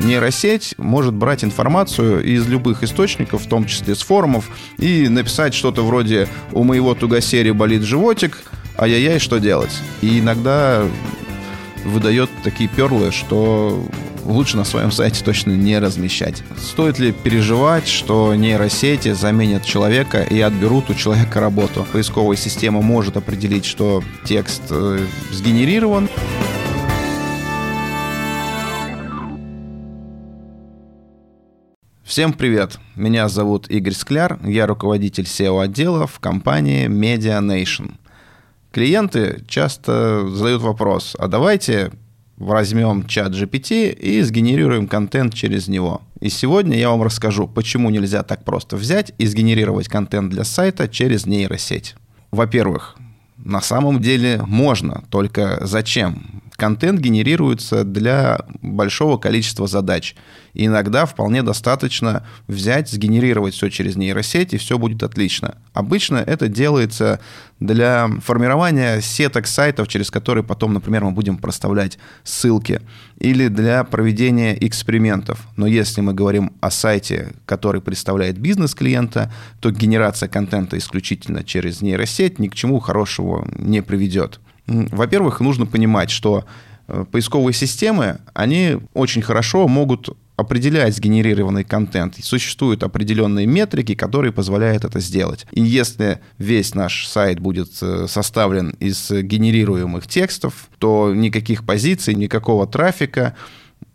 нейросеть может брать информацию из любых источников, в том числе с форумов, и написать что-то вроде «У моего тугосери болит животик», ай-яй-яй, что делать? И иногда выдает такие перлы, что лучше на своем сайте точно не размещать. Стоит ли переживать, что нейросети заменят человека и отберут у человека работу? Поисковая система может определить, что текст э, сгенерирован. Всем привет! Меня зовут Игорь Скляр, я руководитель SEO-отдела в компании Media Nation. Клиенты часто задают вопрос, а давайте возьмем чат GPT и сгенерируем контент через него. И сегодня я вам расскажу, почему нельзя так просто взять и сгенерировать контент для сайта через нейросеть. Во-первых, на самом деле можно, только зачем? Контент генерируется для большого количества задач. И иногда вполне достаточно взять, сгенерировать все через нейросеть, и все будет отлично. Обычно это делается для формирования сеток сайтов, через которые потом, например, мы будем проставлять ссылки, или для проведения экспериментов. Но если мы говорим о сайте, который представляет бизнес клиента, то генерация контента исключительно через нейросеть ни к чему хорошего не приведет. Во-первых, нужно понимать, что э, поисковые системы, они очень хорошо могут определять сгенерированный контент. Существуют определенные метрики, которые позволяют это сделать. И если весь наш сайт будет э, составлен из генерируемых текстов, то никаких позиций, никакого трафика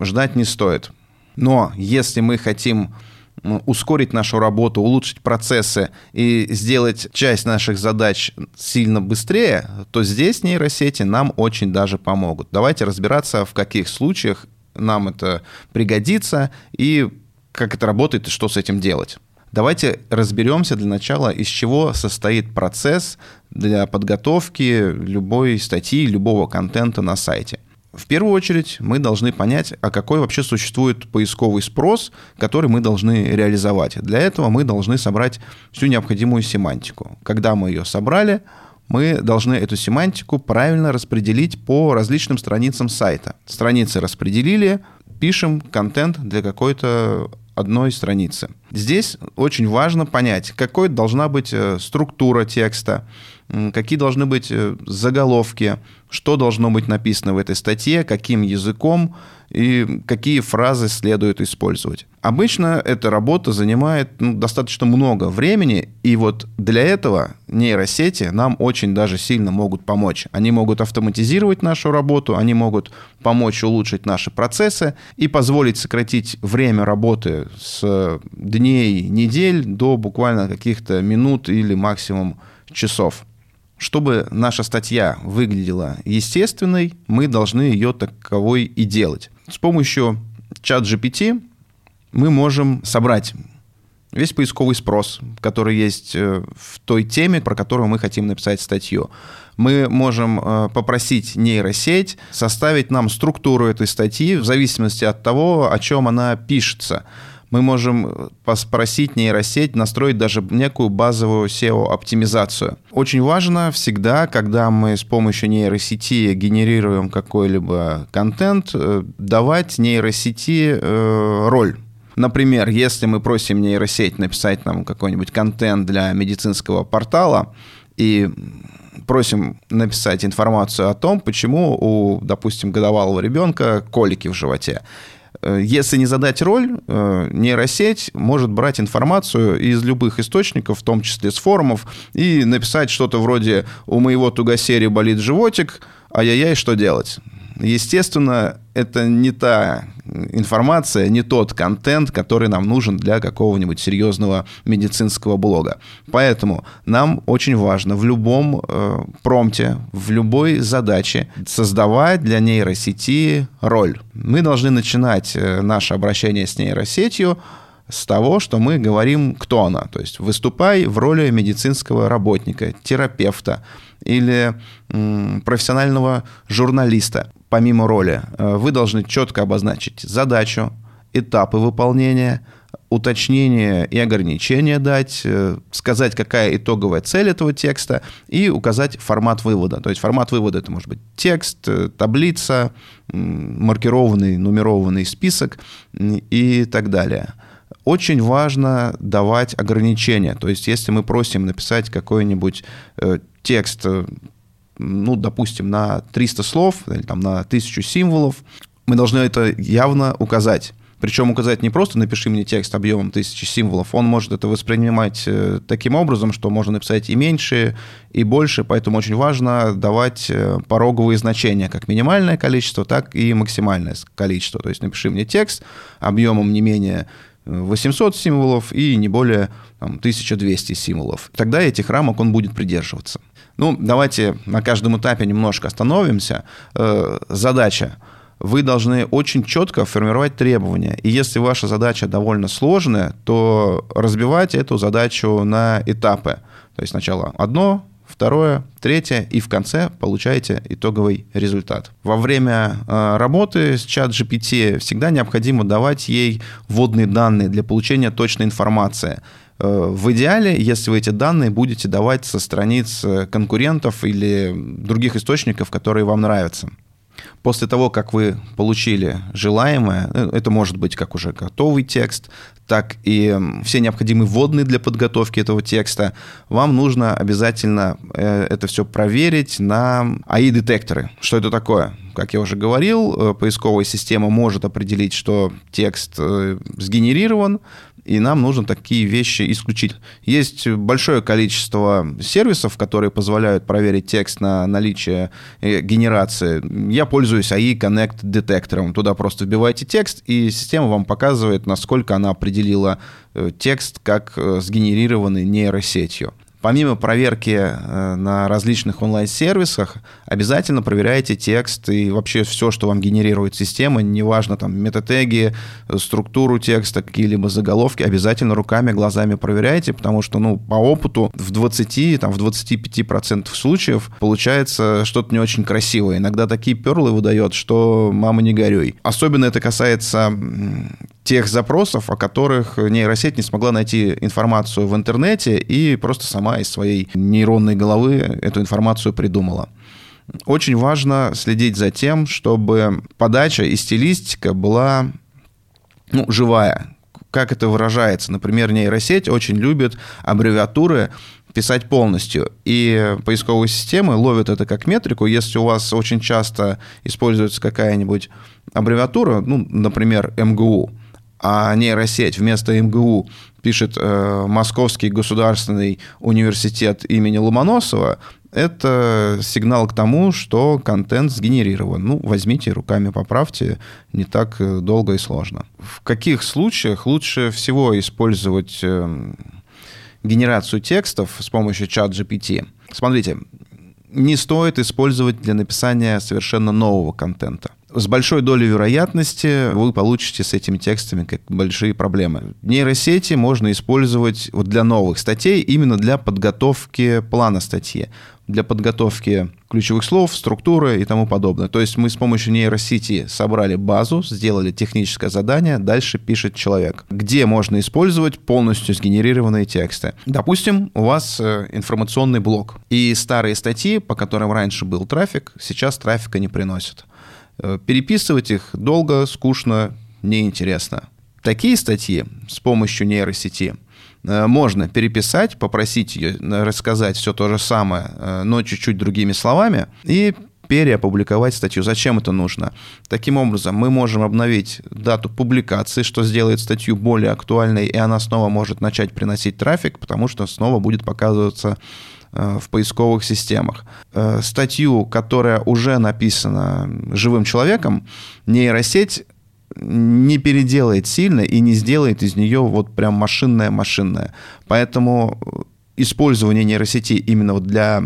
ждать не стоит. Но если мы хотим ускорить нашу работу, улучшить процессы и сделать часть наших задач сильно быстрее, то здесь нейросети нам очень даже помогут. Давайте разбираться, в каких случаях нам это пригодится и как это работает и что с этим делать. Давайте разберемся для начала, из чего состоит процесс для подготовки любой статьи, любого контента на сайте. В первую очередь мы должны понять, а какой вообще существует поисковый спрос, который мы должны реализовать. Для этого мы должны собрать всю необходимую семантику. Когда мы ее собрали, мы должны эту семантику правильно распределить по различным страницам сайта. Страницы распределили, пишем контент для какой-то одной страницы. Здесь очень важно понять, какой должна быть э, структура текста, какие должны быть э, заголовки, что должно быть написано в этой статье, каким языком и какие фразы следует использовать. Обычно эта работа занимает ну, достаточно много времени, и вот для этого нейросети нам очень даже сильно могут помочь. Они могут автоматизировать нашу работу, они могут помочь улучшить наши процессы и позволить сократить время работы с дней, недель до буквально каких-то минут или максимум часов. Чтобы наша статья выглядела естественной, мы должны ее таковой и делать. С помощью чат GPT мы можем собрать весь поисковый спрос, который есть э, в той теме, про которую мы хотим написать статью. Мы можем э, попросить нейросеть составить нам структуру этой статьи в зависимости от того, о чем она пишется мы можем попросить нейросеть настроить даже некую базовую SEO-оптимизацию. Очень важно всегда, когда мы с помощью нейросети генерируем какой-либо контент, э, давать нейросети э, роль. Например, если мы просим нейросеть написать нам какой-нибудь контент для медицинского портала, и просим написать информацию о том, почему у, допустим, годовалого ребенка колики в животе. Э, если не задать роль, э, нейросеть может брать информацию из любых источников, в том числе с форумов, и написать что-то вроде «У моего тугосери болит животик, ай-яй-яй, что делать?» Естественно, это не та информация, не тот контент, который нам нужен для какого-нибудь серьезного медицинского блога. Поэтому нам очень важно в любом э, промте, в любой задаче создавать для нейросети роль. Мы должны начинать э, наше обращение с нейросетью с того, что мы говорим, кто она. То есть выступай в роли медицинского работника, терапевта или профессионального журналиста помимо роли, э, вы должны четко обозначить задачу, этапы выполнения, уточнение и ограничение дать, э, сказать, какая итоговая цель этого текста и указать формат вывода. То есть формат вывода это может быть текст, э, таблица, маркированный, нумерованный список и так далее. Очень важно давать ограничения. То есть если мы просим написать какой-нибудь текст, ну, допустим, на 300 слов или там, на 1000 символов, мы должны это явно указать. Причем указать не просто «напиши мне текст объемом тысячи символов», он может это воспринимать э, таким образом, что можно написать и меньше, и больше, поэтому очень важно давать э, пороговые значения, как минимальное количество, так и максимальное количество. То есть напиши мне текст объемом не менее 800 символов и не более там, 1200 символов. Тогда этих рамок он будет придерживаться. Ну, давайте на каждом этапе немножко остановимся. Э, задача – вы должны очень четко формировать требования. И если ваша задача довольно сложная, то разбивайте эту задачу на этапы. То есть сначала одно, второе, третье, и в конце получаете итоговый результат. Во время э, работы с чат GPT всегда необходимо давать ей вводные данные для получения точной информации. Э, в идеале, если вы эти данные будете давать со страниц э, конкурентов или других источников, которые вам нравятся. После того, как вы получили желаемое, э, это может быть как уже готовый текст, так и все необходимые вводные для подготовки этого текста, вам нужно обязательно э, это все проверить на AI-детекторы. Что это такое? Как я уже говорил, э, поисковая система может определить, что текст сгенерирован, и нам нужно такие вещи исключить. Есть большое количество сервисов, которые позволяют проверить текст на наличие э, генерации. Я пользуюсь AI Connect детектором. Туда просто вбиваете текст, и система вам показывает, насколько она определила э, текст как э, сгенерированный нейросетью. Помимо проверки э, на различных онлайн-сервисах, обязательно проверяйте текст и вообще все, что вам генерирует система, неважно там метатеги, структуру текста, какие-либо заголовки, обязательно руками, глазами проверяйте, потому что, ну, по опыту в 20, там, в 25% случаев получается что-то не очень красивое. Иногда такие перлы выдает, что мама не горюй. Особенно это касается тех запросов, о которых нейросеть не смогла найти информацию в интернете и просто сама из своей нейронной головы эту информацию придумала. Очень важно следить за тем, чтобы подача и стилистика была ну, живая. Как это выражается? Например, нейросеть очень любит аббревиатуры писать полностью. И поисковые системы ловят это как метрику. Если у вас очень часто используется какая-нибудь аббревиатура, ну, например, МГУ, а нейросеть вместо МГУ пишет э, Московский государственный университет имени Ломоносова, это сигнал к тому, что контент сгенерирован. Ну, возьмите руками, поправьте, не так э, долго и сложно. В каких случаях лучше всего использовать э, генерацию текстов с помощью чат GPT? Смотрите, не стоит использовать для написания совершенно нового контента с большой долей вероятности вы получите с этими текстами как большие проблемы. Нейросети можно использовать вот для новых статей, именно для подготовки плана статьи, для подготовки ключевых слов, структуры и тому подобное. То есть мы с помощью нейросети собрали базу, сделали техническое задание, дальше пишет человек. Где можно использовать полностью сгенерированные тексты? Допустим, у вас э, информационный блок, и старые статьи, по которым раньше был трафик, сейчас трафика не приносят. Э, переписывать их долго, скучно, неинтересно. Такие статьи с помощью нейросети э, можно переписать, попросить ее рассказать все то же самое, э, но чуть-чуть другими словами, и переопубликовать статью. Зачем это нужно? Таким образом, мы можем обновить дату публикации, что сделает статью более актуальной, и она снова может начать приносить трафик, потому что снова будет показываться Э, в поисковых системах. Э, статью, которая уже написана живым человеком, нейросеть не переделает сильно и не сделает из нее вот прям машинное-машинное. Поэтому использование нейросети именно вот для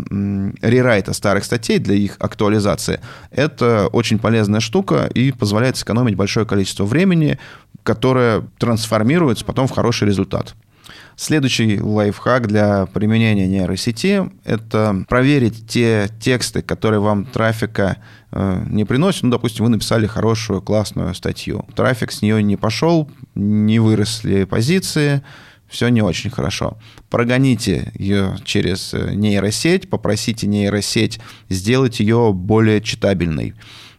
рерайта старых статей, для их актуализации, это очень полезная штука и позволяет сэкономить большое количество времени, которое трансформируется потом в хороший результат. Следующий лайфхак для применения нейросети – это проверить те тексты, которые вам трафика э, не приносят. Ну, допустим, вы написали хорошую, классную статью. Трафик с нее не пошел, не выросли позиции, все не очень хорошо. Прогоните ее через э, нейросеть, попросите нейросеть сделать ее более читабельной.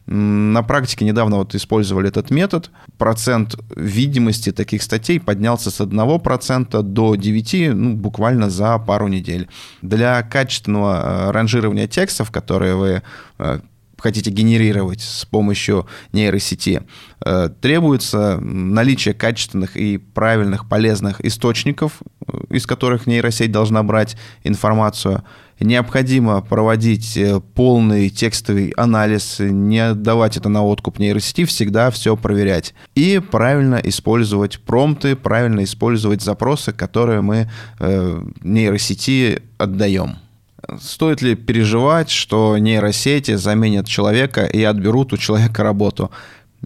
На практике недавно вот использовали этот метод. Процент видимости таких статей поднялся с 1% до 9% ну, буквально за пару недель. Для качественного э, ранжирования текстов, которые вы э, хотите генерировать с помощью нейросети, э, требуется наличие качественных и правильных полезных источников, из которых нейросеть должна брать информацию – необходимо проводить э, полный текстовый анализ, не отдавать это на откуп нейросети, всегда все проверять. И правильно использовать промпты, правильно использовать запросы, которые мы э, нейросети отдаем. Стоит ли переживать, что нейросети заменят человека и отберут у человека работу?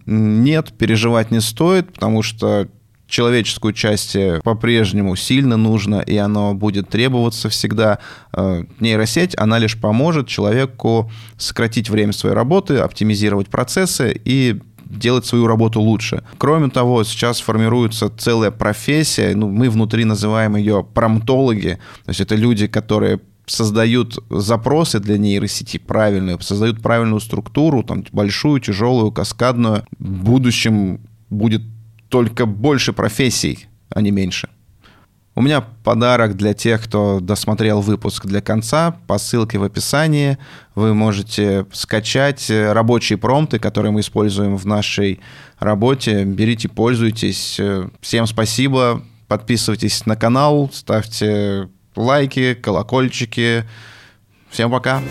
Нет, переживать не стоит, потому что человеческую часть э, по-прежнему сильно нужно, и оно будет требоваться всегда. Э, нейросеть, она лишь поможет человеку сократить время своей работы, оптимизировать процессы и делать свою работу лучше. Кроме того, сейчас формируется целая профессия, ну, мы внутри называем ее промтологи, то есть это люди, которые создают запросы для нейросети правильные, создают правильную структуру, там, большую, тяжелую, каскадную. В будущем будет только больше профессий, а не меньше. У меня подарок для тех, кто досмотрел выпуск для конца. По ссылке в описании вы можете скачать рабочие промпты, которые мы используем в нашей работе. Берите, пользуйтесь. Всем спасибо. Подписывайтесь на канал, ставьте лайки, колокольчики. Всем пока.